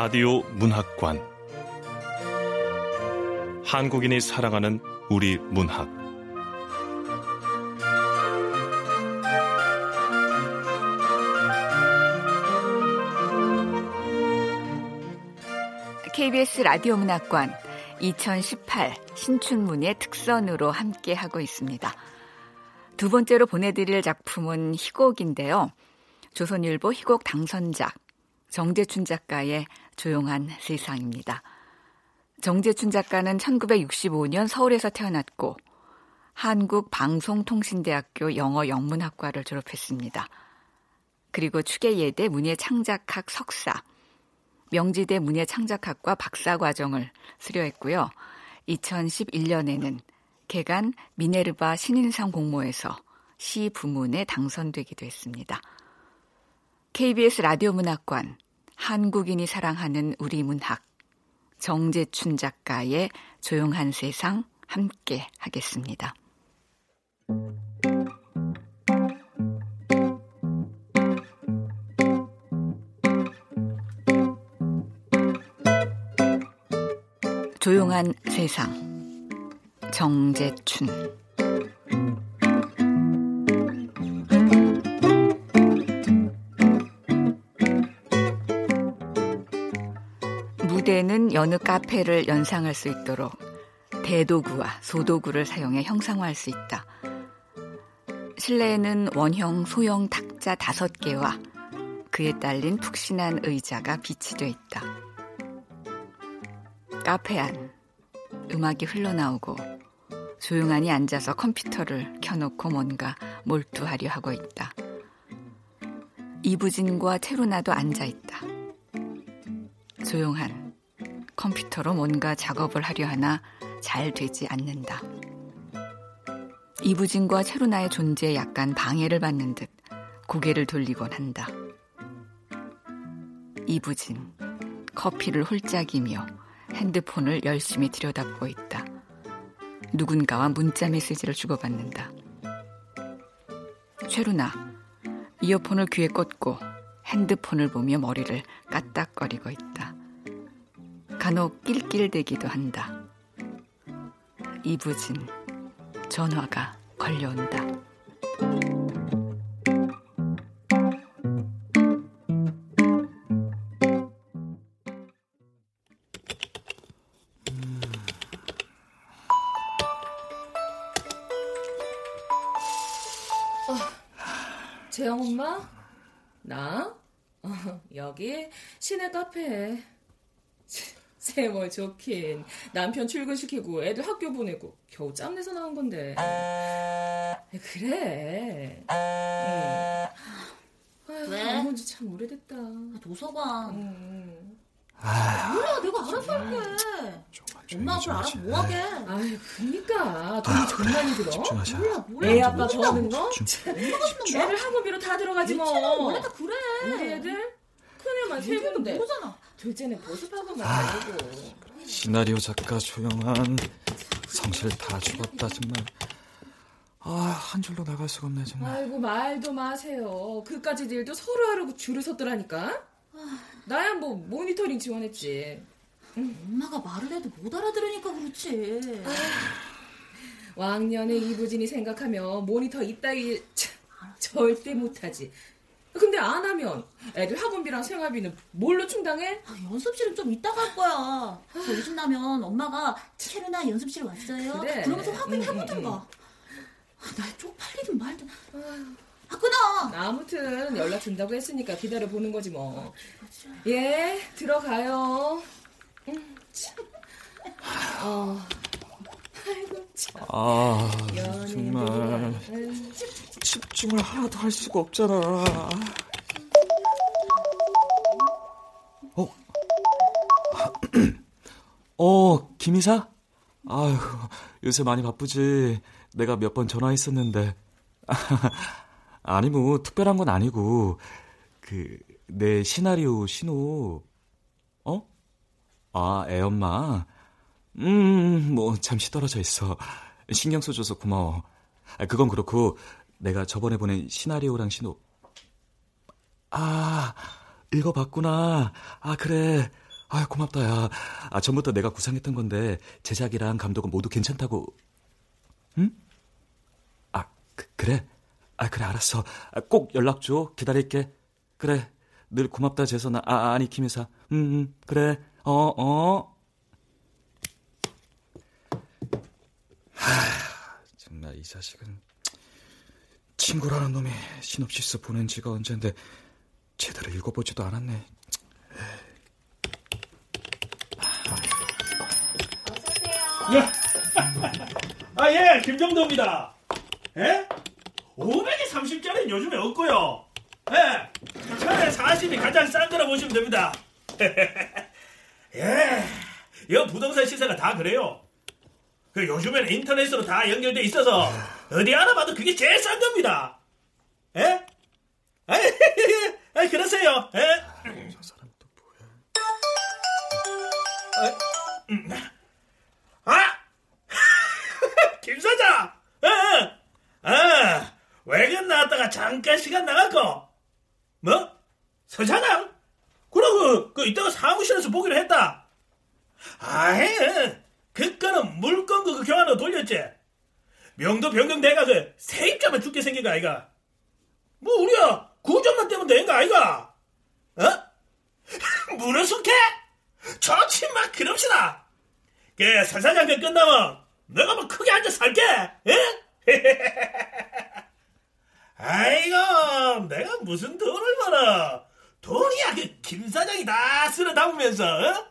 라디오 문학관 한국인이 사랑하는 우리 문학 KBS 라디오 문학관 2018 신춘문예 특선으로 함께 하고 있습니다. 두 번째로 보내드릴 작품은 희곡인데요. 조선일보 희곡 당선작 정재춘 작가의 조용한 세상입니다. 정재춘 작가는 1965년 서울에서 태어났고 한국방송통신대학교 영어 영문학과를 졸업했습니다. 그리고 추계예대 문예창작학 석사, 명지대 문예창작학과 박사과정을 수료했고요. 2011년에는 개간 미네르바 신인상 공모에서 시 부문에 당선되기도 했습니다. KBS 라디오 문학관 한국인이 사랑하는 우리 문학 정재춘 작가의 조용한 세상 함께 하겠습니다. 조용한 세상 정재춘 여느 카페를 연상할 수 있도록 대도구와 소도구를 사용해 형상화할 수 있다. 실내에는 원형, 소형 탁자 다섯 개와 그에 딸린 푹신한 의자가 비치되어 있다. 카페 안 음악이 흘러나오고 조용하니 앉아서 컴퓨터를 켜놓고 뭔가 몰두하려 하고 있다. 이부진과 채루나도 앉아 있다. 조용한 컴퓨터로 뭔가 작업을 하려 하나 잘 되지 않는다. 이부진과 채루나의 존재에 약간 방해를 받는 듯 고개를 돌리곤 한다. 이부진 커피를 홀짝이며 핸드폰을 열심히 들여다보고 있다. 누군가와 문자 메시지를 주고받는다. 최루나, 이어폰을 귀에 꽂고 핸드폰을 보며 머리를 까딱거리고 있다. 간혹 낄낄대기도 한다. 이부진, 전화가 걸려온다. 재영 엄마? 나? 어, 여기 시내 카페에 세월 좋긴 남편 출근시키고 애들 학교 보내고 겨우 짬내서 나온 건데. 그래? 응. 왜? 안 본지 참 오래됐다. 아, 도서관. 응. 아, 몰라 내가 알아서 할게 엄마 앞을 알아서 뭐하게? 아유 그니까. 돈이 존나니 들어. 집중하자. 몰라 몰라 애 아빠 버는 거? 엄마가 애들 학원비로 다 들어가지 뭐. 원래 다 그래. 우리 애들? 큰애만 세 얘들도 군데. 모르잖아 둘째는 보습학원 가고 시나리오 작가 조용한 성실 다 죽었다 정말. 아, 한 줄로 나갈 수가 없네 정말. 아이고 말도 마세요. 그까지 일도 서로 하려고 줄을 섰더라니까. 나야 뭐 모니터링 지원했지. 엄마가 말을 해도 못 알아들으니까 그렇지 왕년에 이부진이 생각하면 모니터 이따위 참, 절대 못하지. 근데 안 하면 애들 학원비랑 생활비는 뭘로 충당해? 아, 연습실은 좀 이따가 할 거야 저 요즘 나면 엄마가 체르나 연습실 왔어요 그래. 그러면서 확인 응, 해보든가 응, 아, 날 쪽팔리든 말든 아 끊어 아무튼 연락 준다고 했으니까 기다려 보는 거지 뭐. 예, 들어가요. 음, 참. 어. 아. 정말. 집중을 하나도 할 수가 없잖아. 어? 어, 김이사? 아유, 요새 많이 바쁘지. 내가 몇 번 전화했었는데. 아니, 뭐, 특별한 건 아니고, 그, 내 시나리오 신호, 어? 아, 애엄마. 음, 뭐, 잠시 떨어져 있어. 신경 써줘서 고마워. 아, 그건 그렇고, 내가 저번에 보낸 시나리오랑 신호. 아, 읽어봤구나. 아, 그래. 아, 고맙다, 야. 아, 전부터 내가 구상했던 건데, 제작이랑 감독은 모두 괜찮다고. 응? 아, 그, 래 아, 그래, 알았어. 아, 꼭 연락 줘. 기다릴게. 그래. 늘 고맙다, 재선아. 아, 아니, 김혜사. 음, 음, 그래. 어, 어. 하, 정말 이 자식은 친구라는 놈이 시놉시스 보낸 지가 언젠데 제대로 읽어보지도 않았네. 예. 아, 예, 김정도입니다. 예? 500에 30짜리는 요즘에 없고요. 예, 차라리 40이 가장 싼 거라 보시면 됩니다. 예, 이거 부동산 시세가 다 그래요. 그 요즘에는 인터넷으로 다 연결돼 있어서 어디 알아봐도 그게 제일 싼 겁니다. 예? 아이, 그러세요. 예? 저 사람 또 아, 뭐야? 아! 김 사장! 어, 어. 아, 외근 나왔다가 잠깐 시간 나갔고. 뭐? 서사장? 그럼 그, 그 이따가 사무실에서 보기로 했다. 아해, 그거는 물건 그 교환으로 돌렸지. 명도 변경돼가 그 거 아이가? 뭐 우리야 구점만 떼면 되는 거 아이가? 어? 무너숙해? 좋지 마 그럽시다. 그 사사장 그 끝나면 내가 뭐 크게 앉아 살게. 예? 아이고 내가 무슨 돈을 벌어. 돈이야 그 김 사장이 다 쓸어 담으면서. 어?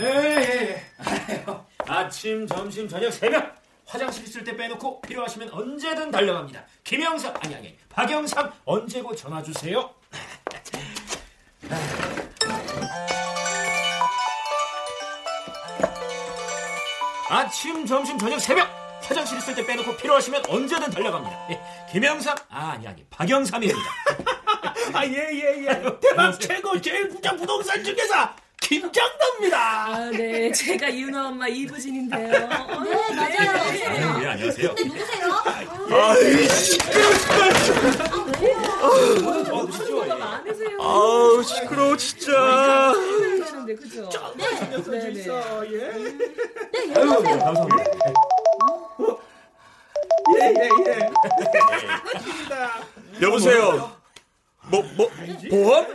예, 예, 예. 아침, 점심, 저녁, 새벽 화장실 있을 때 빼놓고 필요하시면 언제든 달려갑니다. 김영삼 아니 아니 박영삼 언제고 전화 주세요. 아침, 점심, 저녁, 새벽 화장실 있을 때 빼놓고 필요하시면 언제든 달려갑니다. 예, 김영삼 아, 아니 아니 박영삼입니다. 아 예예 예. 대박 최고 제일 부자 부동산 중개사 김장도입니다. 아, 네. 제가 이은아 엄마 이부진인데요. 네, 맞아요. 네, 안녕하세요. 근데 누구세요? 뭐가 많으세요. 아우, 시끄러워, 진짜. 하는데 그죠? 네, 네, 네. 네, 여보세요. 감사합니다. 여보세요. 뭐, 뭐, 보험?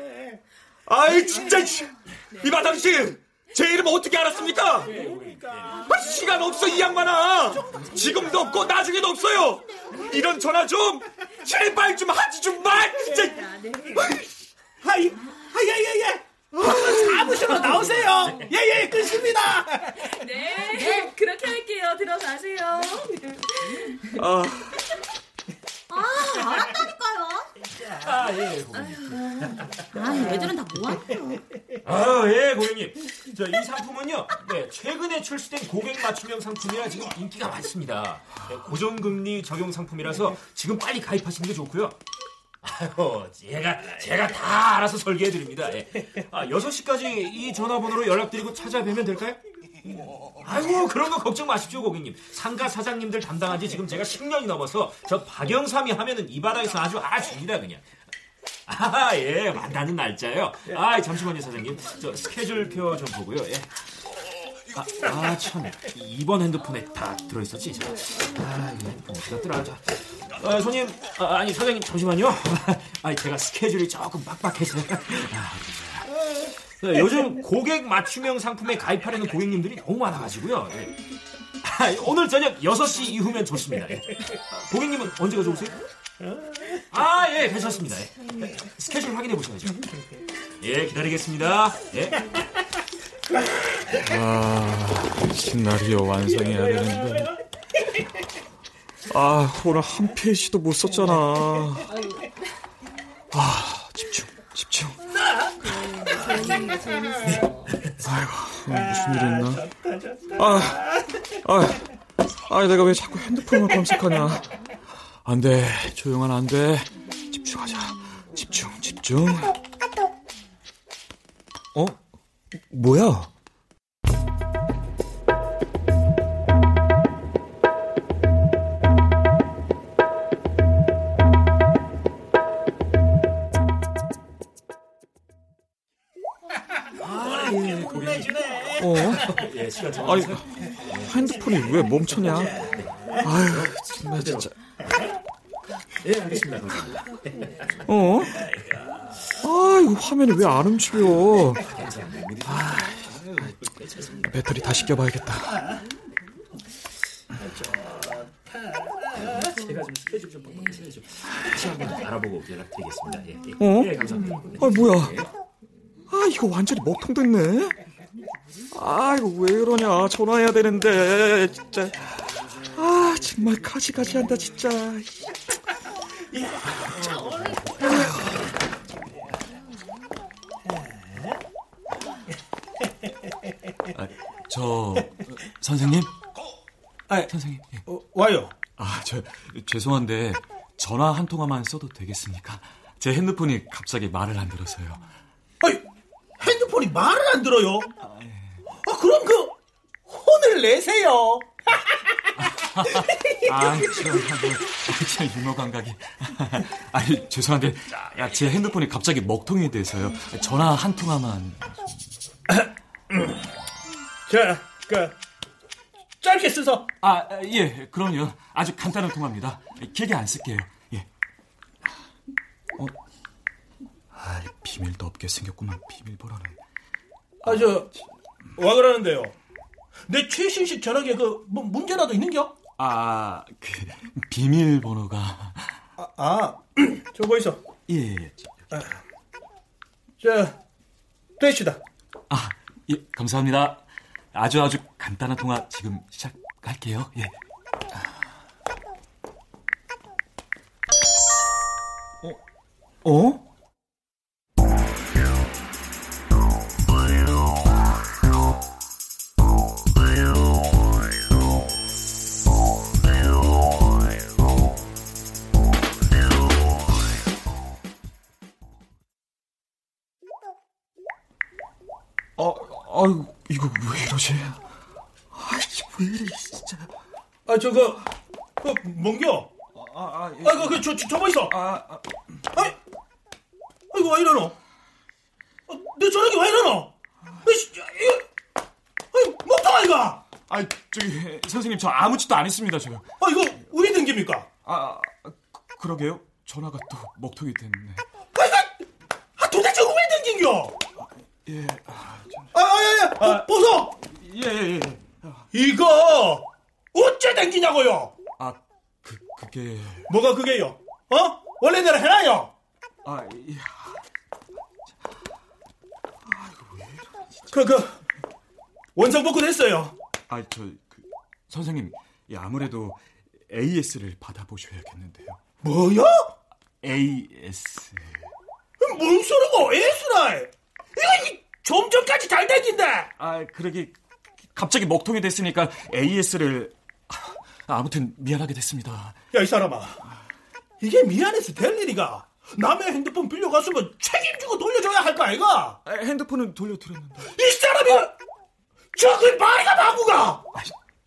아이, 진짜, 씨. 이 마당씨, 제 이름 어떻게 알았습니까? 아, 시간 없어, 이 양반아. 지금도 없고, 나중에도 없어요. 이런 전화 좀, 제발 좀 하지 좀 마, 진짜. 하이, 하이야야야. 사무실로 나오세요. 예예 끝입니다. 네. 그렇게 할게요. 들어가세요. 아, 아, 알았다니까요. 아 예. 아, 애들은 다 뭐하네요. 아예 고객님. 저 이 상품은요. 네 최근에 출시된 고객 맞춤형 상품이라 지금 인기가 많습니다. 네, 고정금리 적용 상품이라서 지금 빨리 가입하시는 게 좋고요. 아유, 제가 제가 다 알아서 설계해 드립니다. 예. 아, 6시까지 이 전화번호로 연락드리고 찾아뵈면 될까요? 아이고 그런 거 걱정 마십시오 고객님. 상가 사장님들 담당한 지 지금 제가 10년이 넘어서 저 박영삼이 하면은 이 바닥에서 아주 아줍니다 그냥. 아예 만나는 날짜요. 아 잠시만요 사장님. 저 스케줄표 좀 보고요 예. 아참. 이번 핸드폰에 다 들어있었지 저. 아 이거 핸드폰 어디 갔더라 자. 아, 손님 아, 아니 사장님 잠시만요. 아 제가 스케줄이 조금 빡빡해서. 아, 네, 요즘 고객 맞춤형 상품에 가입하려는 고객님들이 너무 많아가지고요. 네. 아, 오늘 저녁 6시 이후면 좋습니다. 예. 고객님은 언제가 좋으세요? 아, 예, 괜찮습니다. 예. 스케줄 확인해 보셔야죠. 예, 기다리겠습니다. 예. 아, 시나리오 완성해야 되는데. 아, 오늘 한 페이지도 못 썼잖아. 아, 집중, 집중. 아이고, 무슨 일 있나? 아, 아, 아, 내가 왜 자꾸 핸드폰을 검색하냐? 안 돼, 조용한 안 돼. 집중하자. 집중, 집중. 어? 뭐야? 아니, 핸드폰이 왜 멈췄냐? 아유, 정말 진짜. 예, 알겠습니다. 어? 아, 이거 화면이 왜 안 움직여? 아, 배터리 다시 껴봐야겠다. 제가 좀 스케줄 좀 바꿔서 좀 다시 한번 알아보고 연락드리겠습니다. 예, 예. 어? 예, 감사합니다. 아, 뭐야? 아, 이거 완전히 먹통됐네? 아, 이거 왜 이러냐. 전화해야 되는데, 진짜. 아, 정말 가지가지 한다, 진짜. 아, 저, 선생님? 아, 선생님. 예. 어, 와요. 아, 저, 죄송한데, 전화 한 통화만 써도 되겠습니까? 제 핸드폰이 갑자기 말을 안 들어서요. 아이, 핸드폰이 말을 안 들어요. 아, 그럼 그 혼을 내세요. 아, 제 유머 감각이. 아니, 죄송한데, 야, 제 핸드폰이 갑자기 먹통이 돼서요. 전화 한 통화만. 자, 그 짧게 쓰서. 아, 예, 그럼요. 아주 간단한 통화입니다. 길게 안 쓸게요. 예. 어? 아, 비밀도 없게 생겼구만, 비밀번호는. 아, 저, 와 그러는데요. 내 최신식 전화기에 그, 뭐, 문제라도 있는겨? 아, 그, 비밀번호가. 아, 아 저거 있어. 예, 예. 자, 됐시다. 아, 예, 감사합니다. 아주 아주 간단한 통화 지금 시작할게요. 예. 어? 어? 아, 아유, 이거 왜 이러지? 아이씨, 왜 이래, 진짜. 아, 저거, 그, 뭔겨? 아, 아, 예. 아, 그, 그, 저, 저, 저거 있어. 아, 아, 아이, 아이고, 왜 이러노? 아, 내 전화기 왜 이러노? 아이씨, 이거, 아이, 먹다, 이가 아, 저기, 선생님, 저 아무 짓도 안 했습니다, 제가. 아, 이거, 우리 등깁니까? 아, 아, 그- 그러게요. 전화가 또 먹통이 됐네. 아, 도대체 왜 등긴겨? 예, 아, 아, 야, 야, 어, 보소! 예, 예, 예. 이거, 어째 댕기냐고요? 아, 그, 그게. 뭐가 그게요? 어? 원래대로 해놔요. 아, 예. 그, 그, 원상 복구 됐어요. 아, 저, 그, 선생님, 예, 아무래도 AS를 받아보셔야겠는데요. 뭐야? AS. 뭔 소리고, 에스라 이거, 이, 좀 전까지 잘 댕긴데. 아, 그러게, 갑자기 먹통이 됐으니까 AS를. 아무튼 미안하게 됐습니다. 야, 이 사람아. 이게 미안해서 될 일이가. 남의 핸드폰 빌려갔으면 책임지고 돌려줘야 할 거 아이가? 아, 핸드폰은 돌려드렸는데. 이 사람이, 저그 말이가 바구가!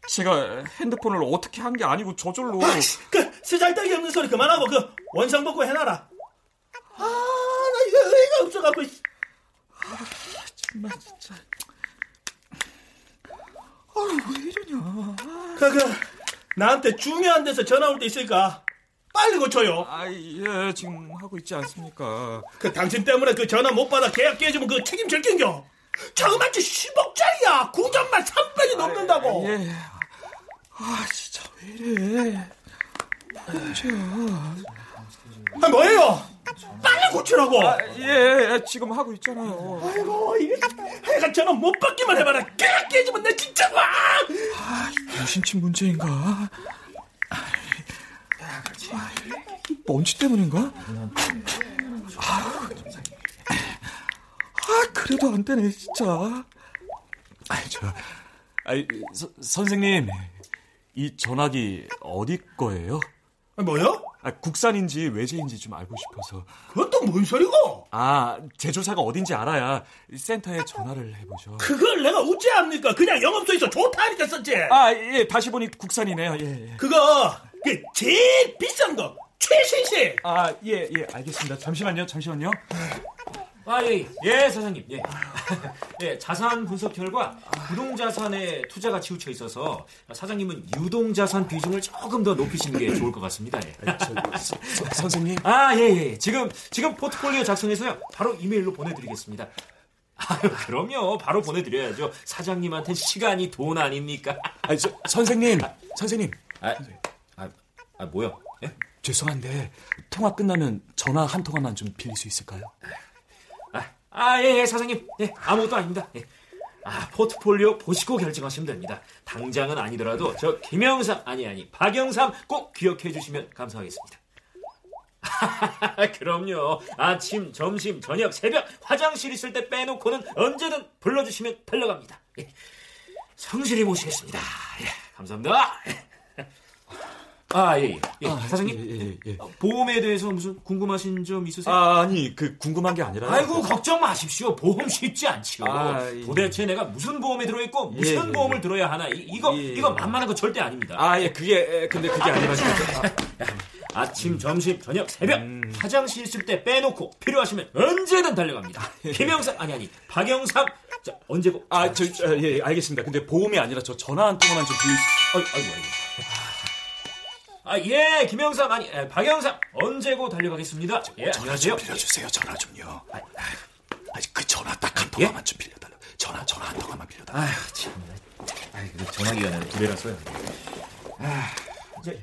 제가 핸드폰을 어떻게 한 게 아니고 저절로. 아이씨, 그, 쓰잘데기 없는 소리 그만하고, 그, 원상 복구 해놔라. 아, 나 이거 의의가 없어갖고, 씨. 정말 진짜. 아왜 이러냐. 그, 그, 나한테 중요한 데서 전화 올 때 있으니까, 빨리 고쳐요. 아, 예, 지금 하고 있지 않습니까? 그, 당신 때문에 그 전화 못 받아 계약 깨지면 그 책임질 낀겨. 자그마치 10억짜리야. 9점만 300이 넘는다고. 예. 아, 진짜 왜 이래. 언제야. 아, 뭐예요? 빨리 고치라고. 예, 예, 지금 하고 있잖아요. 아이고, 이게 하여간 전화 못 받기만 해봐라. 깨 깨지면 내 진짜 와. 무심칩 문제인가? 먼지 때문인가? 아, 아, 그래도 안 되네, 진짜. 아, 저, 아, 서, 선생님, 이 전화기 어디 거예요? 아, 뭐요? 아, 국산인지 외제인지 좀 알고 싶어서. 그것도 뭔 소리고? 아, 제조사가 어딘지 알아야 센터에 전화를 해보죠. 그걸 내가 어찌 합니까? 그냥 영업소에서 좋다 하니까 썼지. 아, 예, 다시 보니 국산이네요, 예, 예. 그거 그 제일 비싼 거 최신식. 아, 예, 예, 알겠습니다. 잠시만요, 잠시만요. 아, 예, 예, 사장님. 예. 예, 자산 분석 결과 부동자산에 투자가 치우쳐 있어서 사장님은 유동자산 비중을 조금 더 높이시는 게 좋을 것 같습니다. 예. 저, 서, 선생님. 아, 예, 예. 지금, 지금 포트폴리오 작성해서요. 바로 이메일로 보내드리겠습니다. 아유, 그럼요. 바로 보내드려야죠. 사장님한테 시간이 돈 아닙니까? 아, 저, 선생님, 선생님. 아, 아, 아 뭐요? 예? 죄송한데 통화 끝나면 전화 한 통화만 좀 빌릴 수 있을까요? 아, 아, 예, 예, 사장님. 예, 아무것도 아닙니다. 예. 아, 포트폴리오 보시고 결정하시면 됩니다. 당장은 아니더라도 저 김영삼, 아니, 아니, 박영삼 꼭 기억해 주시면 감사하겠습니다. 그럼요. 아침, 점심, 저녁, 새벽, 화장실 있을 때 빼놓고는 언제든 불러주시면 달려갑니다. 예. 성실히 모시겠습니다. 예, 감사합니다. 아, 예, 예. 예, 사장님. 예, 예, 예. 어, 보험에 대해서 무슨 궁금하신 점 있으세요? 아, 아니 그 궁금한 게 아니라. 아이고 걱정 마십시오. 보험 쉽지 않지요. 아, 예. 도대체 내가 무슨 보험에 들어있고 무슨 예, 예. 보험을 들어야 하나 이, 예. 이거 만만한 거 절대 아닙니다. 아, 예, 그게 예, 근데 그게 아니라 진짜. 아, 침 점심, 저녁, 새벽 음. 화장실 있을 때 빼놓고 필요하시면 언제든 달려갑니다. 김영삼 아니 아니 박영삼 자, 언제고? 아, 저, 저, 예, 예, 알겠습니다. 근데 보험이 아니라 저 전화 한 통화만 좀 빌릴 수. 아이고 아이고 아, 예, 김영삼 아니 에, 박영삼 언제고 달려가겠습니다. 예, 안녕하세요. 빌려주세요, 전화 좀요. 아, 아, 그 전화 딱한 예? 통화만 좀 빌려달라. 전화, 전화 한 통화만 빌려달라. 아휴 참. 아이 그 전화기가 나두 대라서요. 아, 이제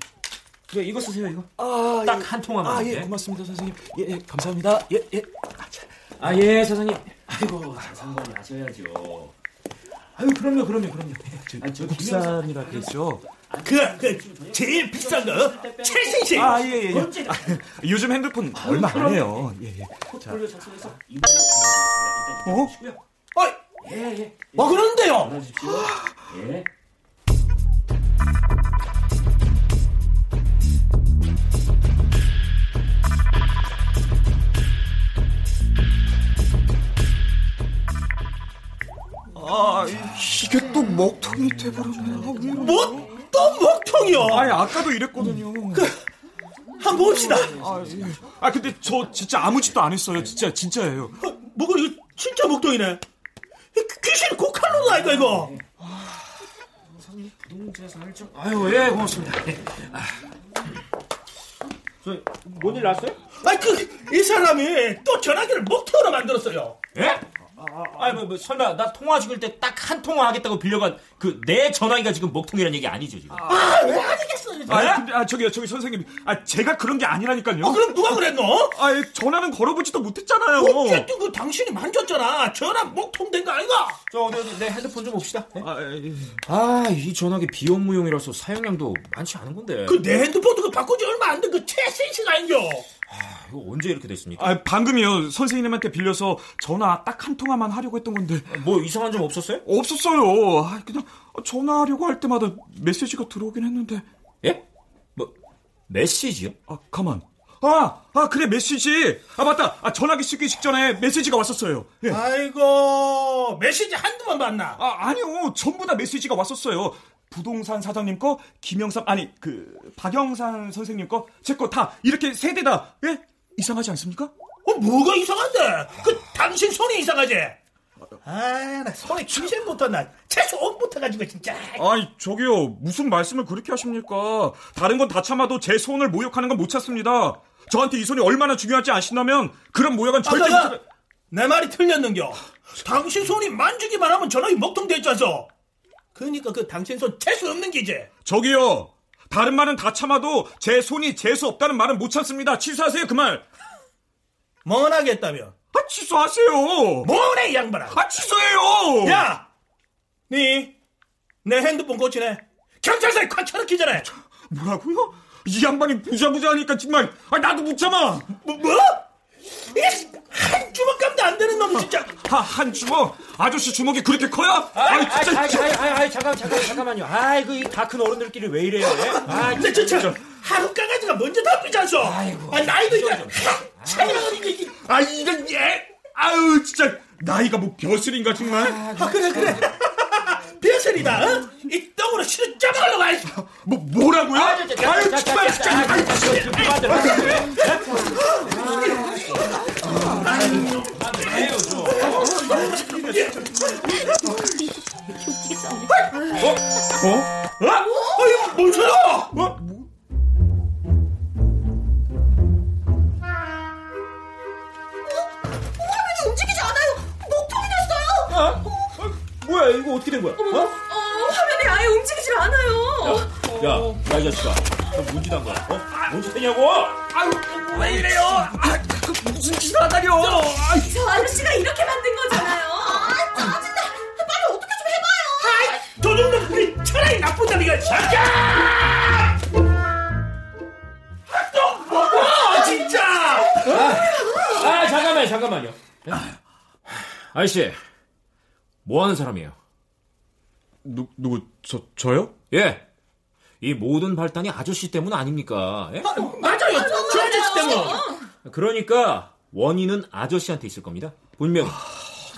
이제 이거 쓰세요 이거. 아, 딱한 통화만. 아, 예, 고맙습니다, 선생님. 예, 예, 감사합니다. 예, 예. 아, 자. 아, 예, 사장님. 아이고, 상관이 하셔야죠. 아유, 그럼요, 그럼요, 그럼요. 저, 저 국산이라 그랬죠? 그, 그 제일 비싼 거 최신식. 아, 예, 예, 예. 아, 요즘 핸드폰 얼마 안 해요. 예, 예. 일단 어? 어이, 예, 예. 뭐 그러는데요? 보내주십시오. 예. 아, 이게 또 먹통이 돼버렸네. 아? 뭐 또 먹통이요? 아니, 아까도 이랬거든요. 한 번 봅시다. 아, 예. 아, 근데 저 진짜 아무 짓도 안 했어요. 진짜, 진짜예요. 어, 뭐가 이거 진짜 먹통이네. 이 귀신 고칼로도 아이가 이거. 아유, 예, 고맙습니다. 예. 아. 저, 뭔 일 났어요? 아이 그이 사람이 또 전화기를 먹통으로 만들었어요. 예? 아니, 뭐, 뭐, 설마, 나 통화 죽을 때딱 한 통화 하겠다고 빌려간 그 내 전화기가 지금 먹통이라는 얘기 아니죠, 지금? 아왜 아니 겠어요? 아, 근데, 아, 저기요, 저기 선생님. 아, 제가 그런 게 아니라니까요. 어 그럼 누가 그랬노? 아, 예, 전화는 걸어보지도 못했잖아요. 어쨌든 그 당신이 만졌잖아. 전화 먹통 된 거 아이가? 저, 어디, 어디, 내 핸드폰 좀 봅시다. 예? 아, 예. 아, 이 전화기 비용무용이라서 사용량도 많지 않은 건데. 그 내 핸드폰도 그 바꾼 지 얼마 안 된 그 최신식 아닌겨? 이거 언제 이렇게 됐습니까? 아, 방금이요. 선생님한테 빌려서 전화 딱 한 통화만 하려고 했던 건데. 뭐 이상한 점 없었어요? 없었어요. 아, 그냥 전화하려고 할 때마다 메시지가 들어오긴 했는데. 예? 뭐 메시지요? 아, 가만. 아, 아, 그래, 메시지. 아, 맞다. 아, 전화기 쓰기 직전에 메시지가 왔었어요. 예. 아이고 메시지 한두번 봤나? 아, 아니요. 전부 다 메시지가 왔었어요. 부동산 사장님 거, 김영삼, 아니, 그, 박영산 선생님 거, 제 거 다, 이렇게 세 대 다, 예? 이상하지 않습니까? 어 뭐가 이상한데? 그 당신 손이 이상하지? 아 나 손에 귀신 붙었나? 채소 옷 붙어가지고 진짜. 아니, 저기요. 무슨 말씀을 그렇게 하십니까? 다른 건 다 참아도 제 손을 모욕하는 건못 찾습니다. 저한테 이 손이 얼마나 중요하지 아시다면, 그런 모욕은 절대 아까 못... 내 말이 틀렸는겨. 당신 손이 만지기만 하면 전화기 먹통 됐잖소. 그러니까 그 당신 손 채소 없는 기지. 저기요. 다른 말은 다 참아도 제 손이 재수 없다는 말은 못 참습니다. 취소하세요, 그 말. 뭐하겠다며? 아, 취소하세요. 뭐래 이 양반아? 아, 취소해요. 야, 니 내 핸드폰 고치네. 경찰서에 콱 쳐넣기 전에. 뭐라고요? 이 양반이 부자부자 하니까 정말 아, 나도 못 참아. 뭐? 뭐? 이게 한 주먹감도 안 되는 놈이 진짜. 하, 한 주먹? 아저씨 주먹이 그렇게 커요? 아이, 아이, 진짜. 아이, 아이, 아이, 아이, 잠깐, 잠깐, 잠깐만요. 아이고, 이다큰 어른들끼리 왜 이래요? 예? 아, 근데 진짜 하루 강아지가 먼저 않소? 아이고. 아, 나이도 이제 좀, 어리게 이게. 아, 이런, 예. 아유, 진짜. 나이가 뭐 벼슬인가, 정말? 아, 그래 그래. 벼슬이다. 어? 이 똥으로 실어 짜발로 가. 뭐, 뭐라고요? 아, 저, 저, 저, 아유, 정말, 저, 저, 저, 저, 그만들 하세요. 어? 아유, 뭔 소리야? 어? 뭐야, 이거 어떻게 된 거야? 어? 어, 화면이 아예 움직이질 않아요. 야, 야, 이 자식아. 너 뭔짓 한 거야? 어? 뭔짓 했냐고? 아유, 왜 이래요? 아, 무슨 짓을? 아이, 저 아저씨가 이렇게 만든 거잖아요. 아, 짜증나. 빨리 어떻게 좀 해봐요. 도둑놈 우리 철학이 나쁘다 니가 잠깐! 또 뭐야 진짜! 아, 잠깐만요, 잠깐만요. 아저씨, 뭐 하는 사람이에요? 누, 누구, 저, 저요? 예. 이 모든 발단이 아저씨 때문 아닙니까? 예? 맞아요 저 아저씨 때문에 그러니까 원인은 아저씨한테 있을 겁니다. 분명히.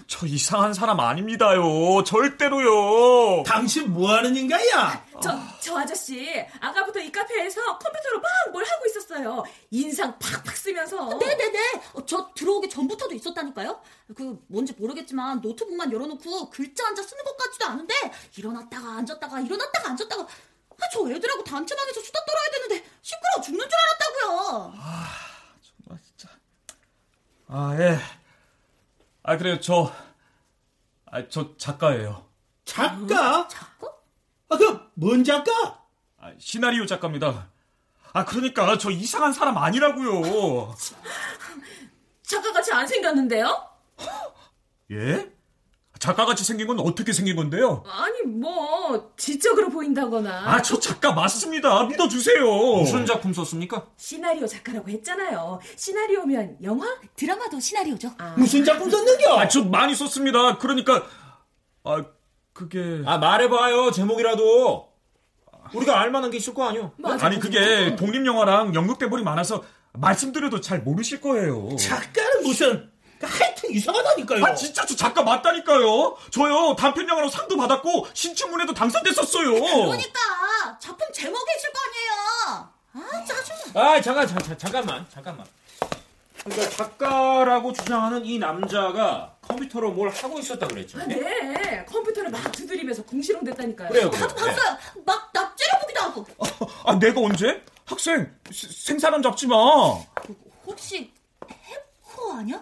저 이상한 사람 아닙니다요. 절대로요. 당신 뭐 하는 인간이야? 저, 저 아저씨, 아까부터 이 카페에서 컴퓨터로 막 뭘 하고 있었어요. 인상 팍팍 쓰면서. 네네네. 어, 저 들어오기 전부터도 있었다니까요. 그 뭔지 모르겠지만 노트북만 열어놓고 글자 한자 쓰는 것 같지도 않은데 일어났다가 앉았다가 일어났다가 앉았다가 아, 저 애들하고 단체방에서 수다 떨어야 되는데 시끄러워 죽는 줄 알았다고요. 아, 예. 아, 그래요. 저, 아, 저 작가예요. 작가? 작가? 아, 그, 뭔 작가? 아, 시나리오 작가입니다. 아, 그러니까 저 이상한 사람 아니라고요. 작가같이 안 생겼는데요? 예? 작가같이 생긴 건 어떻게 생긴 건데요? 아니, 뭐, 지적으로 보인다거나. 아, 저 작가 맞습니다. 믿어주세요. 무슨 작품 썼습니까? 시나리오 작가라고 했잖아요. 시나리오면 영화? 드라마도 시나리오죠. 무슨 작품 썼는겨? 아, 저 많이 썼습니다. 그러니까, 아, 그게. 아, 말해봐요, 제목이라도. 우리가 알만한 게 있을 거 아니요? 아니, 그게 독립 영화랑 연극 대본이 많아서 말씀드려도 잘 모르실 거예요. 작가는 무슨, 하여튼 이상하다니까요. 아, 진짜 저 작가 맞다니까요. 저요, 단편 영화로 상도 받았고, 신춘문예도 당선됐었어요. 그러니까 작품 제목이 있을 거 아니에요. 아 짜증나. 아, 잠깐, 잠깐, 잠깐만, 잠깐만. 그러니까 작가라고 주장하는 이 남자가 컴퓨터로 뭘 하고 있었다 그랬죠? 아, 네. 컴퓨터를 막 두드리면서 궁시렁댔다니까요. 그래요, 그래요. 봤어요. 막나 째려보기도 하고. 아, 내가 언제? 학생, 세- 생사람 잡지 마. 혹시 해커 아니야?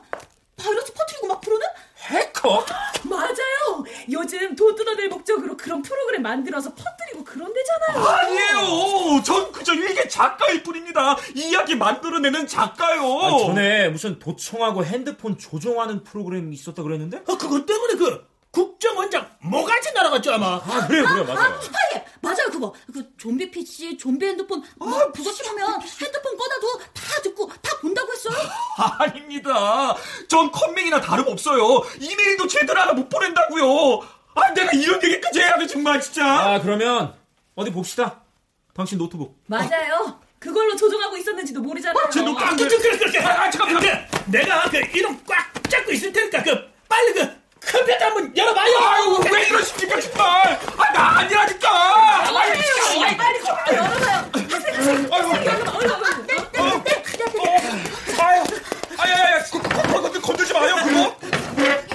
바이러스 퍼뜨리고 막 그러는? 해커? 맞아요. 요즘 돈 뜯어낼 목적으로 그런 프로그램 만들어서 퍼뜨리고 그런 데잖아요. 아니에요. 전 그저 일개 작가일 뿐입니다. 이야기 만들어내는 작가요. 아, 전에 무슨 도청하고 핸드폰 조종하는 프로그램이 있었다 그랬는데? 아, 그것 때문에 그, 국정원장 모가지 날아갔죠, 아마. 아, 그래요, 그래요, 맞아요. 아, 예, 맞아요 그거. 그 좀비 PC, 좀비 핸드폰 뭐 심하면 핸드폰 꺼놔도 다 듣고 다 본다고 했어요. 아닙니다. 전 컴맹이나 다름 없어요. 이메일도 제대로 하나 못 보낸다고요. 아, 내가 이런 얘기까지 해야 돼, 정말, 진짜. 아, 그러면 어디 봅시다. 당신 노트북. 맞아요. 그걸로 조종하고 있었는지도 모르잖아요. 제 노트 아, 안 그, 돼. 그, 그, 그, 그, 아, 잠깐만. 그, 내가 그 이놈 꽉 잡고 있을 테니까 그 빨리 그 컴퓨터 한번 열어봐요. 아유, 왜 이러십니까, 정말. 아, 나 아니라니까. 아유, 빨리 빨리 컴퓨터 열어봐요. 아유, 얼른 얼른. 아유, 건들 건들지 마요, 그거.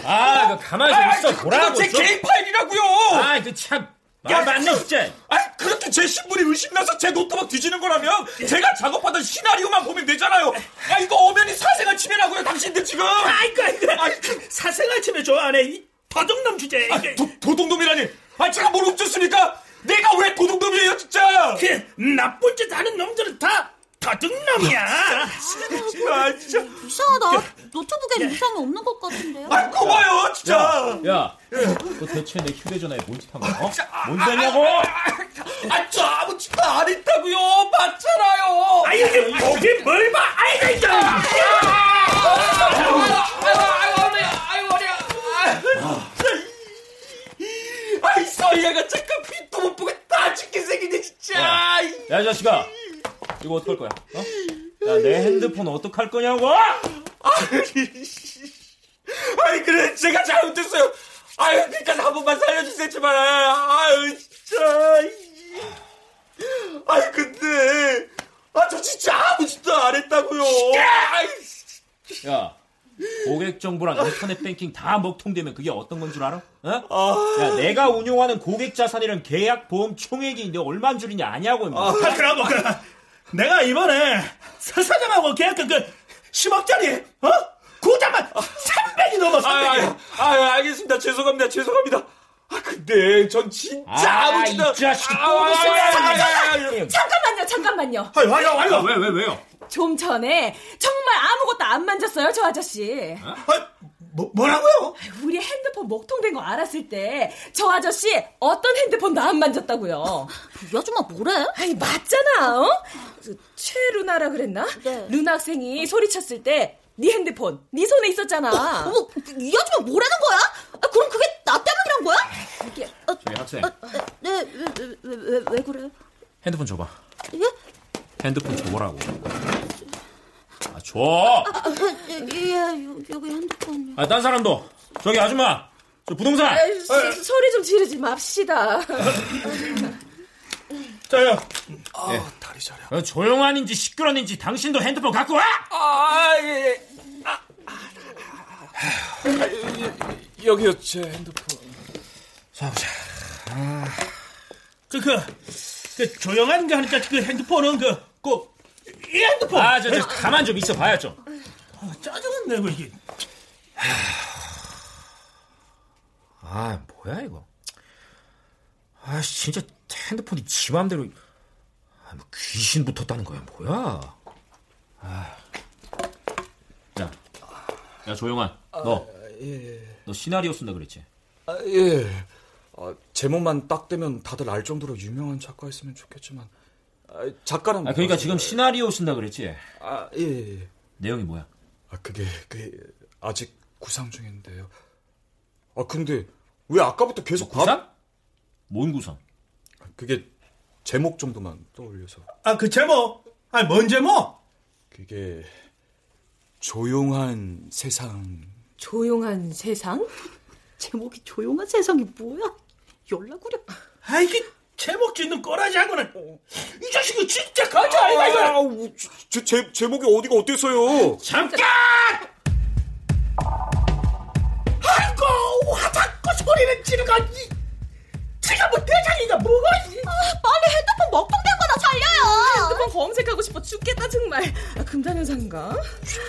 아, 그 가만히 좀 있어. 보라고. 제 좀. 개인 파일이라고요. 아, 그 참. 아, 맞네, 진짜. 그렇게 제 신분이 의심나서 제 노트북 뒤지는 거라면 제가 작업하던 시나리오만 보면 되잖아요. 아 이거 엄연히 사생활 침해라고요, 당신들 지금. 아이고 아이고. 아이, 그- 사생활 침해 좋아하네. 이 도둑놈 주제. 아, 도, 도둑놈이라니. 아 제가 뭘 훔쳤습니까? 내가 왜 도둑놈이에요, 진짜! 그 나쁜 짓 하는 놈들은 다 도둑놈이야. 아, 진짜. 이상하다. 노트북에 이상이 없는 것 같은데요? 아, 고마워요, 진짜! 야, 너 대체 내 휴대전화에 뭔 짓 한 거야? 어? 뭔 짓냐고? 아, 저 아무 짓도 안 했다고요! 맞잖아요! 아이 이게 거기 뭘 봐? 아이고 이거. 아이, 서희야가 잠깐 빛도 못 보게 다 죽게 생기네, 진짜! 야, 야, 이 자식아. 이거 어떡할 거야? 어? 야, 내 핸드폰 어떡할 거냐고? 아니, 그래, 제가 잘못했어요! 아유, 그니까 한 번만 살려주세요, 제발! 아유, 진짜! 아이, 근데, 아, 저 진짜 아무 짓도 안 했다고요! 야, 고객 정보랑 인터넷 뱅킹 다 먹통되면 그게 어떤 건 줄 알아? 어? 야, 내가 운용하는 고객 자산이랑 계약 보험 총액이 너 얼마인 줄이냐 아냐고 임마. 아, 그러고 그 내가 이번에 서 사장하고 계약한 그 10억짜리 어? 구자만 300이 넘어 300이. 아유, 아유, 알겠습니다. 죄송합니다. 죄송합니다. 아, 근데 전 진짜 아, 아무 짓도 이 자식 아, 또 아, 아, 아, 소리야. 아, 아, 아, 잠깐만요, 잠깐만요. 아유, 아유, 아유. 왜, 왜, 왜요? 좀 전에 정말 아무것도 안 만졌어요, 저 아저씨. 아, 뭐, 뭐라고요? 우리 핸드폰 먹통된 거 알았을 때 저 아저씨 어떤 핸드폰도 안 만졌다고요. 이 아줌마 뭐래? 아니 맞잖아. 어? 그 최루나라 그랬나? 네. 루나 학생이 소리쳤을 때네 핸드폰 네 손에 있었잖아. 어머, 이 아줌마 뭐라는 거야? 아, 그럼 그게 나 때문이란 거야? 이게 저기 학생, 네, 왜, 왜, 왜, 왜, 왜 그래요? 핸드폰 줘봐. 예? 핸드폰 줘보라고. 아, 줘! 아, 예, 예, 여- 여기 핸드폰. 아, 딴 사람도. 저기 아줌마, 저 부동산. 에이, 소- 소리 좀 지르지 맙시다. 저요. 아, 다리 저려. 어, 조용한인지 시끄러운지 당신도 핸드폰 갖고 와! 아, 예, 예. 아, 아, 아, 여- 여기요, 제 핸드폰. 자, 보자. 그, 그, 그 조용한 거 하니까 그 핸드폰은 그, 그, 이 핸드폰. 아, 저, 저, 가만 좀 있어 봐요, 좀. 아, 짜증은 내고 이게. 아, 뭐야, 이거. 아, 진짜 핸드폰이 지 맘대로. 아, 뭐 귀신 붙었다는 거야, 뭐야. 아. 야, 야, 조용한. 너. 너 시나리오 쓴다 그랬지? 아, 예. 아, 제목만 딱 되면 다들 알 정도로 유명한 작가였으면 좋겠지만 아, 작가는 아, 그러니까 지금 시나리오 쓴다 그랬지? 아, 예, 예. 내용이 뭐야? 아, 그게 그게 아직 구상 중인데요. 아, 근데 왜 아까부터 계속 밥- 구상? 뭔 구상? 그게 제목 정도만 떠올려서 아, 그 제목. 아, 뭔 제목? 그게 조용한 세상 조용한 세상? 제목이 조용한 세상이 뭐야? 연락구려. 아, 이게 제목 짓는 꼬라지 하고는. 이 자식이 진짜 가자, 아이가, 이거. 아, 제, 제, 제목이 어디가 어때서요? 잠깐! 아이고, 와, 자꾸 소리를 지르고, 이. 지가 뭐 대장이가 뭐가, 이. 빨리 핸드폰 먹통된 거나 살려요. 핸드폰 검색하고 싶어 죽겠다 정말. 아, 금단현상인가?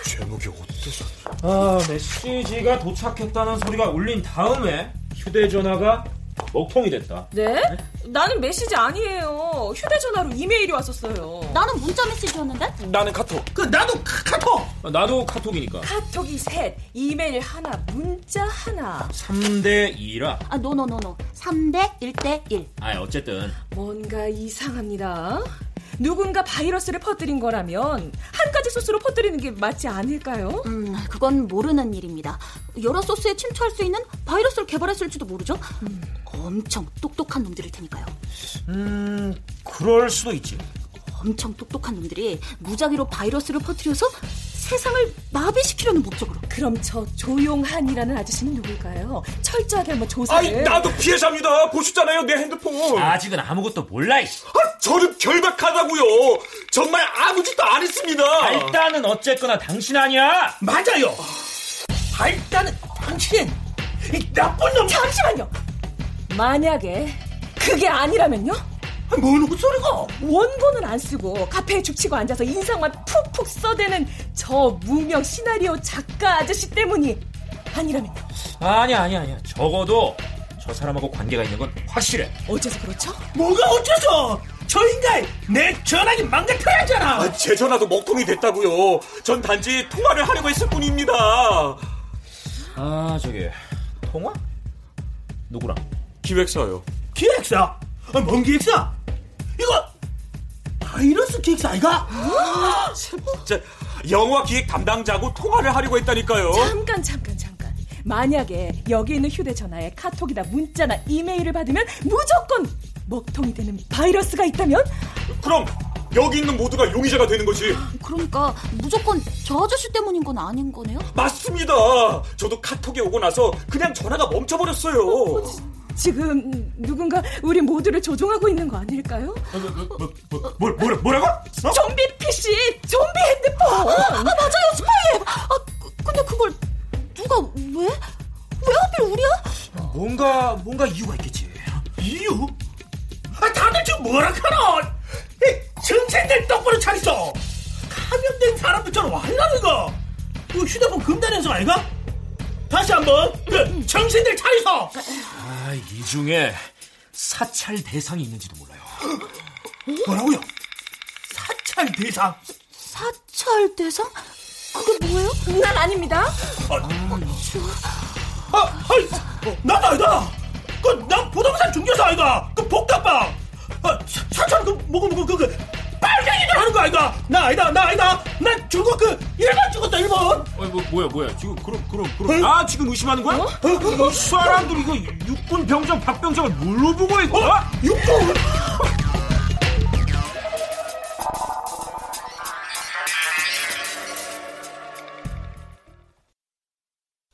제목이 어때서? 아, 메시지가 도착했다는 소리가 울린 다음에 휴대전화가 먹통이 됐다. 네? 나는 메시지 아니에요. 휴대전화로 이메일이 왔었어요. 나는 문자 메시지였는데? 나는 카톡. 그, 나도 카톡! 아, 나도 카톡이니까. 카톡이 셋, 이메일 하나, 문자 하나. 3대 2라. 아, no no no no. 3대 1대 1. 아, 어쨌든. 뭔가 이상합니다. 누군가 바이러스를 퍼뜨린 거라면 한 가지 소스로 퍼뜨리는 게 맞지 않을까요? 음, 그건 모르는 일입니다. 여러 소스에 침투할 수 있는 바이러스를 개발했을지도 모르죠. 엄청 똑똑한 놈들일 테니까요. 음, 그럴 수도 있지. 엄청 똑똑한 놈들이 무작위로 바이러스를 퍼뜨려서 세상을 마비시키려는 목적으로. 그럼 저 조용한이라는 아저씨는 누굴까요? 철저하게 한번 조사를. 아이, 나도 피해자입니다. 보셨잖아요, 내 핸드폰. 아직은 아무것도 몰라, 이씨. 아, 저는 결박하다고요. 정말 아무 짓도 안 했습니다. 아, 일단은 어쨌거나 당신 아니야. 맞아요! 아, 일단은 당신, 이 나쁜 놈! 잠시만요. 만약에 그게 아니라면요? 아, 뭔 헛소리가! 원고는 안 쓰고 카페에 죽치고 앉아서 인상만 푹푹 써대는 저 무명 시나리오 작가 아저씨 때문이 아니라면요. 아니야, 아니야, 아니야. 적어도 저 사람하고 관계가 있는 건 확실해. 어째서 그렇죠? 뭐가 어째서? 저 인간 내 전화기 망가뜨렸잖아. 아, 제 전화도 먹통이 됐다고요. 전 단지 통화를 하려고 했을 뿐입니다. 아, 저기 통화? 누구랑? 기획사요. 기획사? 아, 뭔 기획사? 이거 바이러스 기획사 아이가? 진짜 영화 기획 담당자고 통화를 하려고 했다니까요. 잠깐 잠깐 잠깐. 만약에 여기 있는 휴대전화에 카톡이나 문자나 이메일을 받으면 무조건 먹통이 되는 바이러스가 있다면? 그럼 여기 있는 모두가 용의자가 되는 거지. 그러니까 무조건 저 아저씨 때문인 건 아닌 거네요? 맞습니다. 저도 카톡이 오고 나서 그냥 전화가 멈춰버렸어요. 지금 누군가 우리 모두를 조종하고 있는 거 아닐까요? 뭐, 뭐라, 뭐라고? 어? 좀비 PC, 좀비 핸드폰. 아 맞아요 스파이! 아 그- 근데 그걸 누가 왜? 왜 하필 우리야? 뭔가 뭔가 이유가 있겠지. 이유? 아, 다들 지금 뭐라 카노? 정신들 똑바로 차리소. 감염된 사람들처럼 하려는 거. 이거 휴대폰 금단현상 아이가? 다시 한번 그 정신들 차리소. 아, 이 중에 사찰 대상이 있는지도 몰라요. 뭐라고요? 사찰 대상. 사찰 대상? 그게 뭐예요? 난 아닙니다. 아, 아이, 나도 아니다. 그, 나 부동산 중개사 아이가. 그 복답방. 아, 사- 사찰 그, 뭐고, 뭐고, 그, 그, 빨갱이들 하는 거 아이가. 나 아니다, 나 아니다. 나 중국 그, 일본 찍었다, 일본. 어, 뭐, 뭐야, 뭐야. 지금, 그럼, 그럼, 그럼. 아, 지금 의심하는 거야? 이 사람들 이거 육군 병장 박병장을 뭘로 보고 있어? 어? 육군?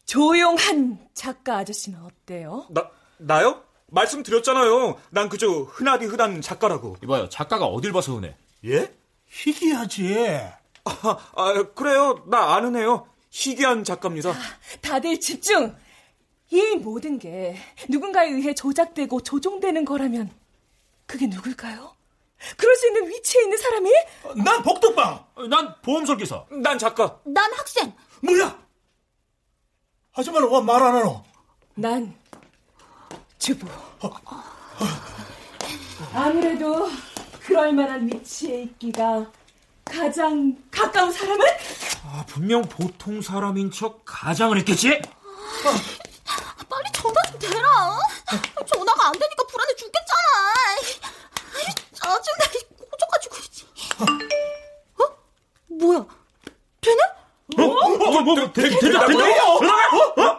조용한 작가 아저씨는 어때요? 나 나요? 말씀드렸잖아요. 난 그저 흔하디 흔한 작가라고. 이봐요, 작가가 어딜 봐서 흔해? 예? 희귀하지. 아, 아, 그래요. 나 아는 애요. 희귀한 작가입니다. 다들 집중! 이 모든 게 누군가에 의해 조작되고 조종되는 거라면 그게 누굴까요? 그럴 수 있는 위치에 있는 사람이? 난 복덕방. 난 보험 설계사. 난 작가. 난 학생 뭐야? 하지만 왜말 안 하노? 난 주부. 아무래도 그럴 만한 위치에 있기가 가장 가까운 사람은 아, 분명 보통 사람인 척 가장을 했겠지? 빨리 전화 좀 대라 전화가 안 되니까 불안해 죽겠잖아 아이, 짜증나 이 꽂아가지고 어? 뭐야 되냐? 어? 어? 뭐, 뭐, 되, 되다, 되다, 어? 어? 다시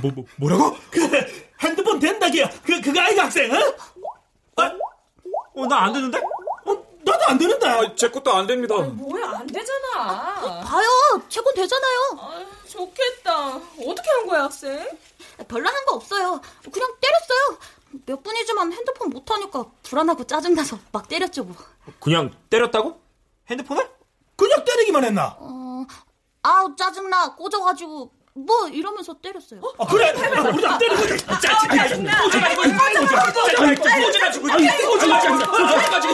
뭐, 뭐, 뭐, 뭐라고? 그, 핸드폰 된다기야. 그, 그거 아이가 학생, 어? 아, 어, 나 안 되는데? 어, 나도 안 되는데. 아, 제 것도 안 됩니다. 뭐야 안 되잖아. 봐요 채권 되잖아요 아, 좋겠다. 어떻게 한 거야 학생? 별로 한 거 없어요 그냥 때렸어요 몇 분이지만 핸드폰 못하니까 불안하고 짜증나서 막 때렸죠 뭐 그냥 때렸다고? 핸드폰을? 그냥 때리기만 했나? 어, 아우 짜증나 꽂아가지고 뭐 이러면서 때렸어요 아, 그래, 우리 안 때리고. 꼬지가 지고, 꼬지가 지고, 꼬지가 지고.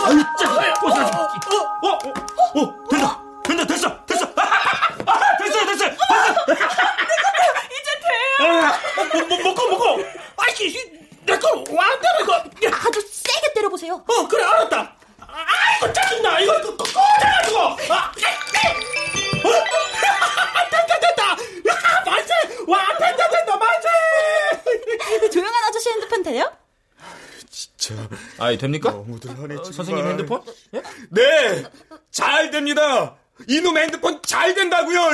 어, 어, 어. 아. 뭐. 아이씨, 내거 완전 이거. 아이, 됩니까? 너무들 하네. 어, 정말. 선생님 핸드폰? 예? 네, 잘 됩니다. 이놈 핸드폰 잘 된다고요.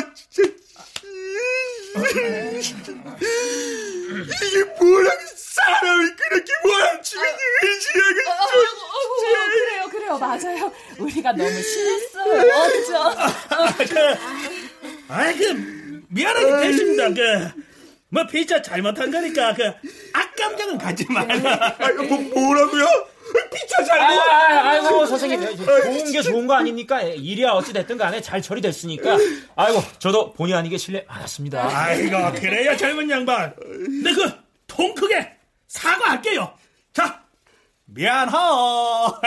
이게 뭐라고 사람이 그렇게 원치면 의지하고 아이고, 그래요 그래요 맞아요. 우리가 너무 심했어요. 그죠? 그, 아이, 그, 미안하게 됐습니다. 그, 뭐, 피자 잘못한 거니까, 그, 악감정은 가지 말라. 아, 뭐, 뭐라고요? 저 잘못. 아, 아, 아이고 선생님 좋은 게 좋은 거 아닙니까? 일이야 어찌 됐든 간에 잘 처리됐으니까. 아이고 저도 본의 아니게 실례 많았습니다. 아이고 그래요 젊은 양반. 내그통 크게 사과할게요. 자 미안하오.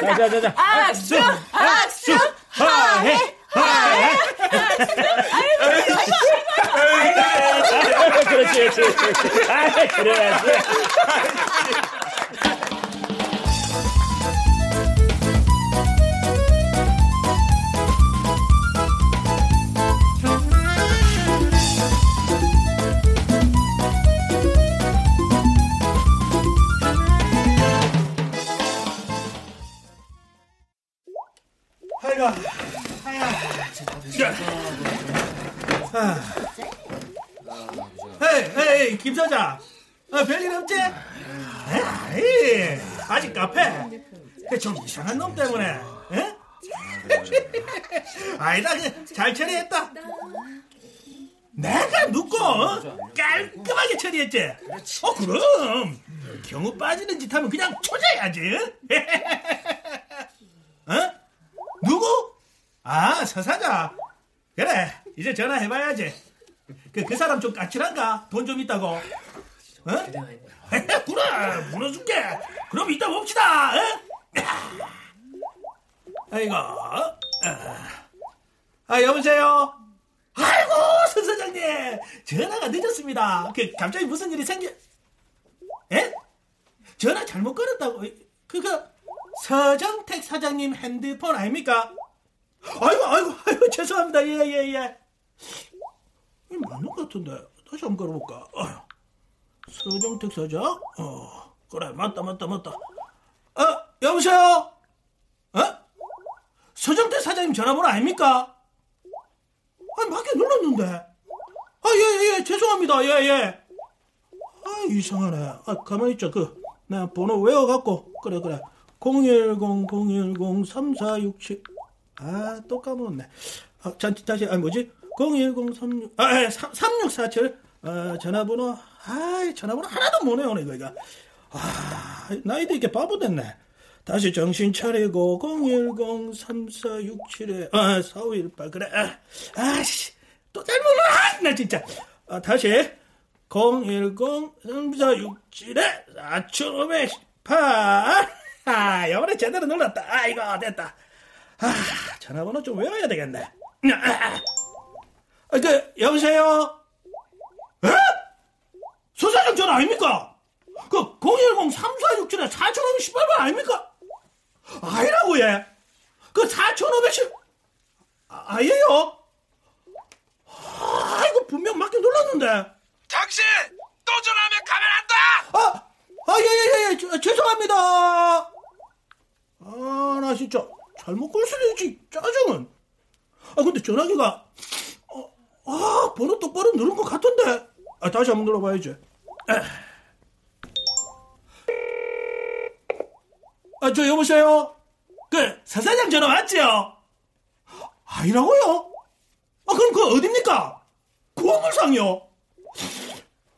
자자자자. 악수! 악수! 하해 하해. 그렇지 그렇지 그렇지. 아 그래야지. 아이고 아야. 헤이 헤이 김 사장. 아, 별일 없지? 에이, 아직 카페. 그좀 이상한 놈 때문에. 에? 아니다, 그, 잘 처리했다. 내가 눕고 어? 깔끔하게 처리했지. 어 그럼 경우 빠지는 짓 하면 그냥 초자야지. 어? 누구? 아 서사자. 그래 이제 전화해봐야지. 그, 그 사람 좀 까칠한가? 돈 좀 있다고. 어? 그래 물어줄게. 그럼 이따 봅시다. 어? 아이고. 어. 아 여보세요. 아이고 선 사장님 전화가 늦었습니다. 그 갑자기 무슨 일이 생겨? 에? 전화 잘못 걸었다고? 그거 서정택 사장님 핸드폰 아닙니까? 아이고 아이고 아이고 죄송합니다. 예 예 예. 이 맞는 것 같은데 다시 한번 걸어볼까? 어휴. 서정택 사장? 어 그래 맞다 맞다 맞다. 어 여보세요? 어? 서정택 사장님 전화번호 아닙니까? 아니, 맞게 눌렀는데. 아, 예, 예, 죄송합니다. 예, 예. 아, 이상하네. 아, 가만히 있자. 그, 내가 번호 외워갖고. 그래, 그래. 010-010-3467. 아, 또 까먹었네. 아, 자, 다시, 아, 뭐지? 010-36, 아, 예, 3647. 아, 전화번호, 아, 전화번호 하나도 못 외우네, 이거. 아, 나이도 이렇게 바보 됐네. 다시 정신 차리고 010-3467에 아, 4518 그래 아, 아씨 또 잘못 아, 나 진짜 아, 다시 010-3467에 4518 아, 이번에 제대로 눌렀다 아이고 됐다 아, 전화번호 좀 외워야 되겠네 아, 그 여보세요 에? 소사장 전화 아닙니까? 그 010-3467에 4,518번 아닙니까? 아니라고 얘. 그 4,510. 아, 아예요? 아, 이거 분명 맞게 눌렀는데. 당신 또 전화하면 가면 안 돼! 아, 아, 예, 예, 예, 저, 죄송합니다. 아, 나 진짜 잘못 걸 수도 있지. 짜증은. 아, 근데 전화기가, 어, 아, 번호 똑바로 누른 것 같은데. 아, 다시 한번 눌러봐야지. 에. 아, 저 여보세요? 그, 사사장 전화 맞지요? 아니라고요? 아, 그럼 그 어딥니까? 구호물상이요?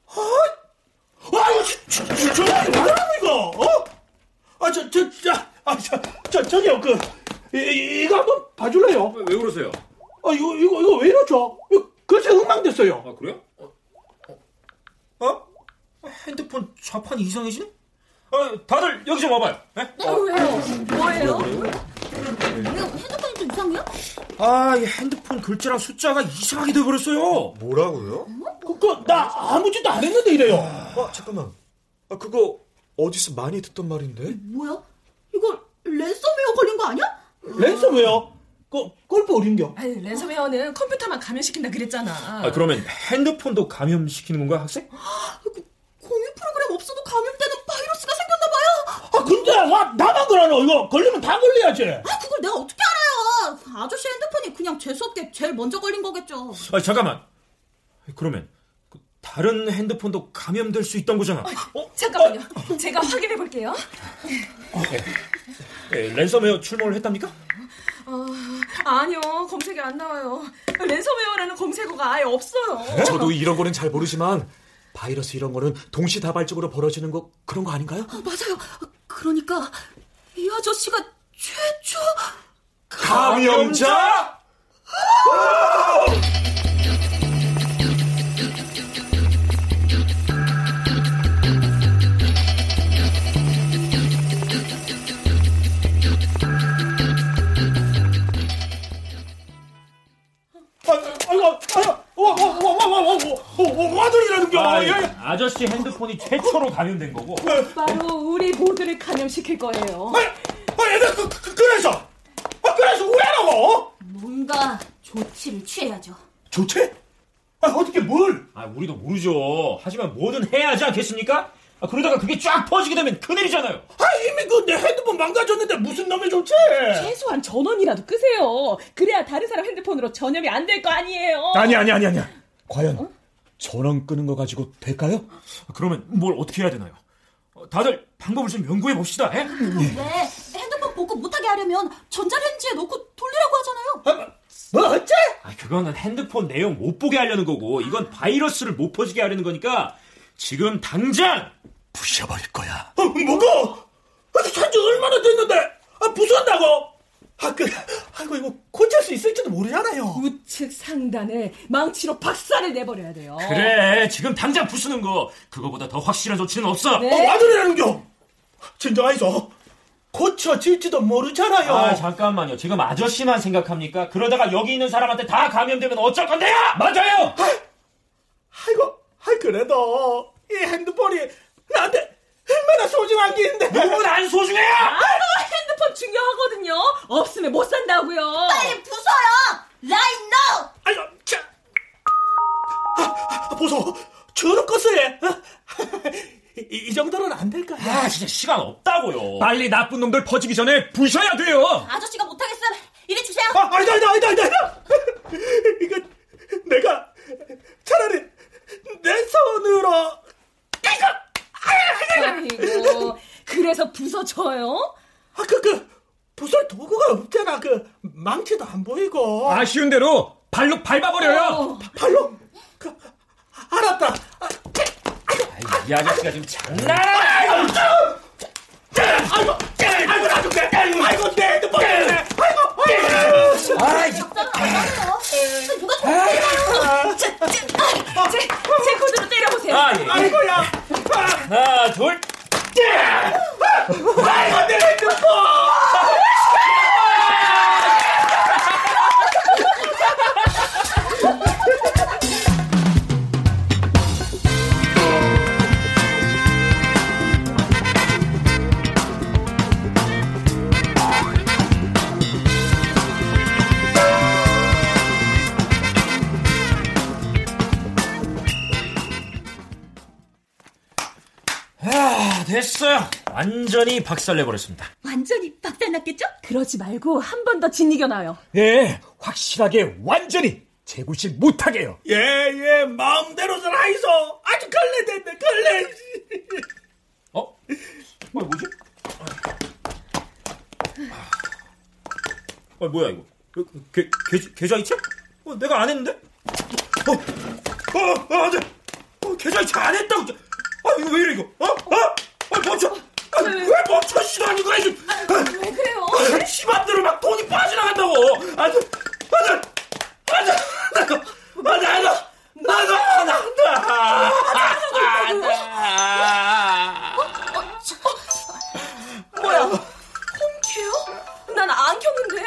아, 저, 저, 전화기 뭐라는 이거, 어? 아, 저, 저, 저, 아, 저, 저, 저기요, 그, 이, 이- 이거 한번 봐줄래요? 왜 그러세요? 아, 이거, 이거, 이거 왜 이러죠? 이거 글쎄 엉망됐어요. 아 그래요? 어? 어? 핸드폰 좌판이 이상해지네? 아, 다들 여기 좀 와봐요. 예? 왜요? 뭐예요? 왜 핸드폰이 좀 이상해요? 아, 이 핸드폰 글자랑 숫자가 이상하게 돼버렸어요. 뭐라고요? 그거, 나 아무 짓도 안 했는데 이래요. 아, 잠깐만. 아, 그거 어디서 많이 듣던 말인데? 뭐야? 이거 랜섬웨어 걸린 거 아니야? 랜섬웨어? 그, 골프 어린겨? 아니, 랜섬웨어는 컴퓨터만 감염시킨다 그랬잖아. 아, 그러면 핸드폰도 감염시키는 건가, 학생? 공유 프로그램 없어도 감염되는 바이러스가 생겼나 봐요. 아, 근데, 와, 나만 그러노? 이거 걸리면 다 걸려야지. 아, 그걸 내가 어떻게 알아요? 아저씨 핸드폰이 그냥 재수없게 제일 먼저 걸린 거겠죠. 아, 잠깐만. 그러면 그 다른 핸드폰도 감염될 수 있던 거잖아. 어? 잠깐만요. 제가 확인해 볼게요. 예, 랜섬웨어 출몰을 했답니까? 어, 아니요, 검색이 안 나와요. 랜섬웨어라는 검색어가 아예 없어요. 저도 이런 거는 잘 모르지만 바이러스 이런 거는 동시다발적으로 벌어지는 거 그런 거 아닌가요? 아, 맞아요. 그러니까 이 아저씨가 최초 감염자? 아이고, 아이고, 와와와와와와와와들이라는 겨. 아, 야, 야. 아저씨 핸드폰이 최초로 감염된 거고. 바로 우리 모두를 감염시킬 거예요. 아, 아, 얘들 그, 그, 그래서, 아, 그래서 왜 하라고? 뭔가 조치를 취해야죠. 좋지? 아, 어떻게 뭘? 아, 우리도 모르죠. 하지만 뭐든 해야 하지 않겠습니까? 아, 그러다가 그게 쫙 퍼지게 되면 큰일이잖아요. 아, 이미 그 내 핸드폰 망가졌는데 무슨 놈의 좋지? 최소한 전원이라도 끄세요. 그래야 다른 사람 핸드폰으로 전염이 안 될 거 아니에요. 아니 아니 아니 아니야. 과연 전원 끄는 거 가지고 될까요? 그러면 뭘 어떻게 해야 되나요? 어, 다들 방법을 좀 연구해 봅시다. 예? 왜 핸드폰 복구 못하게 하려면 전자레인지에 넣고 돌리라고 하잖아요. 뭐 어째? 아, 그거는 핸드폰 내용 못 보게 하려는 거고, 이건 바이러스를 못 퍼지게 하려는 거니까, 지금 당장! 부셔버릴 거야. 아, 뭐고? 아, 산지 얼마나 됐는데? 아, 부순다고? 아, 그, 아이고, 이거 고칠 수 있을지도 모르잖아요. 우측 상단에 망치로 박살을 내버려야 돼요. 그래, 지금 당장 부수는 거, 그거보다 더 확실한 조치는 없어! 네. 어, 와들이라는 겨. 진정하이소. 고쳐질지도 모르잖아요. 아, 잠깐만요. 지금 아저씨만 생각합니까? 그러다가 여기 있는 사람한테 다 감염되면 어쩔 건데요? 맞아요! 아이고, 아이, 그래도, 이 핸드폰이 나한테 얼마나 소중한 게 있는데. 누군 안 소중해요! 핸드폰 중요하거든요. 없으면 못 산다고요. 빨리 부숴요! Right now! 아이고, 자. 아, 보소, 저런 것을 해. 이, 이 정도는 안 될까요? 아, 진짜 시간 없다고요. 빨리 나쁜 놈들 퍼지기 전에 부셔야 돼요. 아저씨가 못하겠으면 이리 주세요. 아, 아니다, 아니다, 아니다. 아니다. 이거, 내가 차라리 내 손으로, 아이고, 그래서 부서져요? 아, 그, 그, 부술 도구가 없잖아. 그, 망치도 안 보이고. 아쉬운 대로 발로 밟아버려요. 어, 발로? 그, 알았다. 아, 이 아저씨가 지금 장난! 아 아, 예. 아이고야. 하나, 둘. 아이고, 내 핸드폰. 됐어요. 완전히 박살내버렸습니다. 완전히 박살났겠죠? 그러지 말고 한 번 더 진이겨놔요. 예, 확실하게 완전히 재구실 못하게요. 예, 예, 마음대로들 하이소. 아주 걸레됐네, 걸레. 어? 어, 뭐지? 어, 뭐야, 이거? 계, 계, 계좌이체? 어, 내가 안 했는데? 어, 어, 어, 안 돼. 어, 계좌이체 안 했다고. 아, 이거 왜 이래, 이거? 어? 어? 아, 멈춰. 아, 왜 멈춰, 시도하는 거야, 지금. 왜 그래요? 아, 시맘대로 막 돈이 빠져나간다고. 안 돼. 안 돼. 나도, 안 돼, 안 돼. 나도, 안 돼. 안 돼. 뭐야? 홈큐? 난안 켰는데?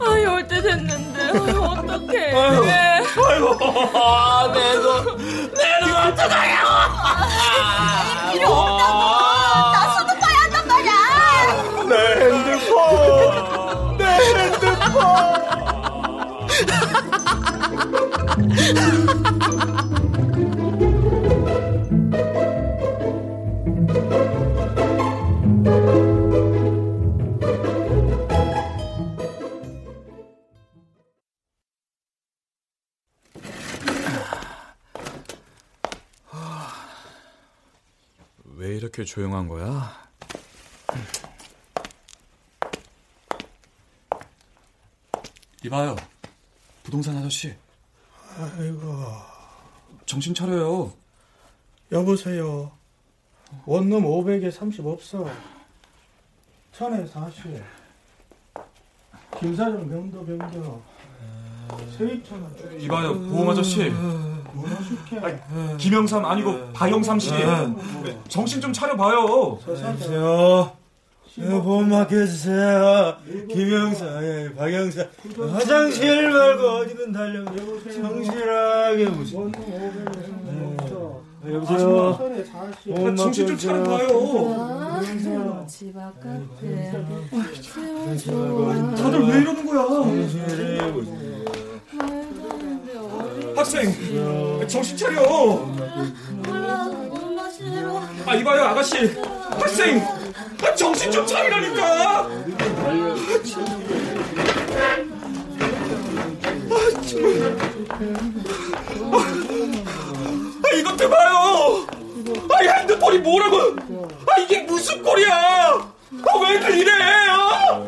아, 아유, 올때 됐는데. 어떡해. 아유, 네. 아유, 아, 내 손, 내손 어떡하냐고! 아, 필요 없다고! 나 수능 봐야 한단 말이야! 내 핸드폰! 내 핸드폰! 조용한 거야? 이봐요. 부동산 아저씨. 아이고, 정신 차려요. 여보세요. 원룸 500에 30 없어. 천에 40. 김사장 병도 병도. 세입천 원. 이봐요, 보험 아저씨. 원하실게. 김영삼 아니고 바영삼 씨. 정신 좀 차려봐요. 안녕하세요. 보험마켓 주세요. 김영사, 예, 박영사. 화장실 말고 어디든 달려. 성실하게 무슨. 여보세요. 아, 정신 좀 차려봐요. 집 바깥에 다들 왜 이러는 거야? 성실해 무슨. 학생, 정신 차려. 몰라, 엄마 싫어. 아, 이봐요, 아가씨. 학생, 아, 정신 좀 차리라니까. 아, 아, 이것도 봐요. 아, 이 핸드폰이 뭐라고? 아, 이게 무슨 꼴이야? 아, 왜들 이래? 아, 아,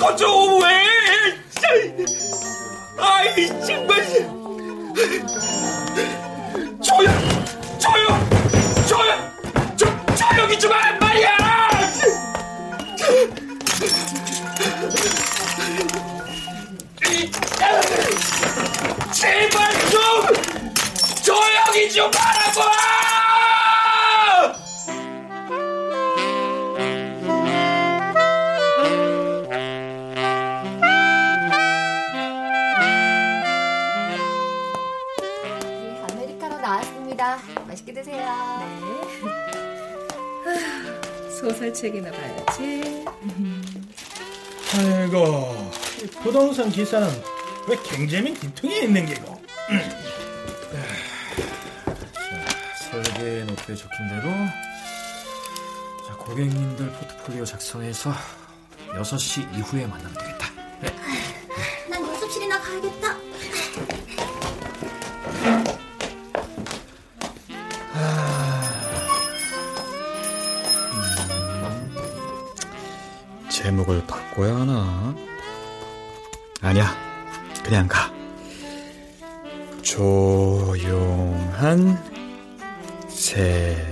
이것도 부동산 기사는 왜 갱재민 뒤통에 있는 게고? 설계 노트에 적힌 대로 자, 고객님들 포트폴리오 작성해서 6시 이후에 만나면 되겠다. 난 연습실이나 가야겠다. 제목을 바꿔야 하나? 아니야, 그냥 가. 조용한 새벽.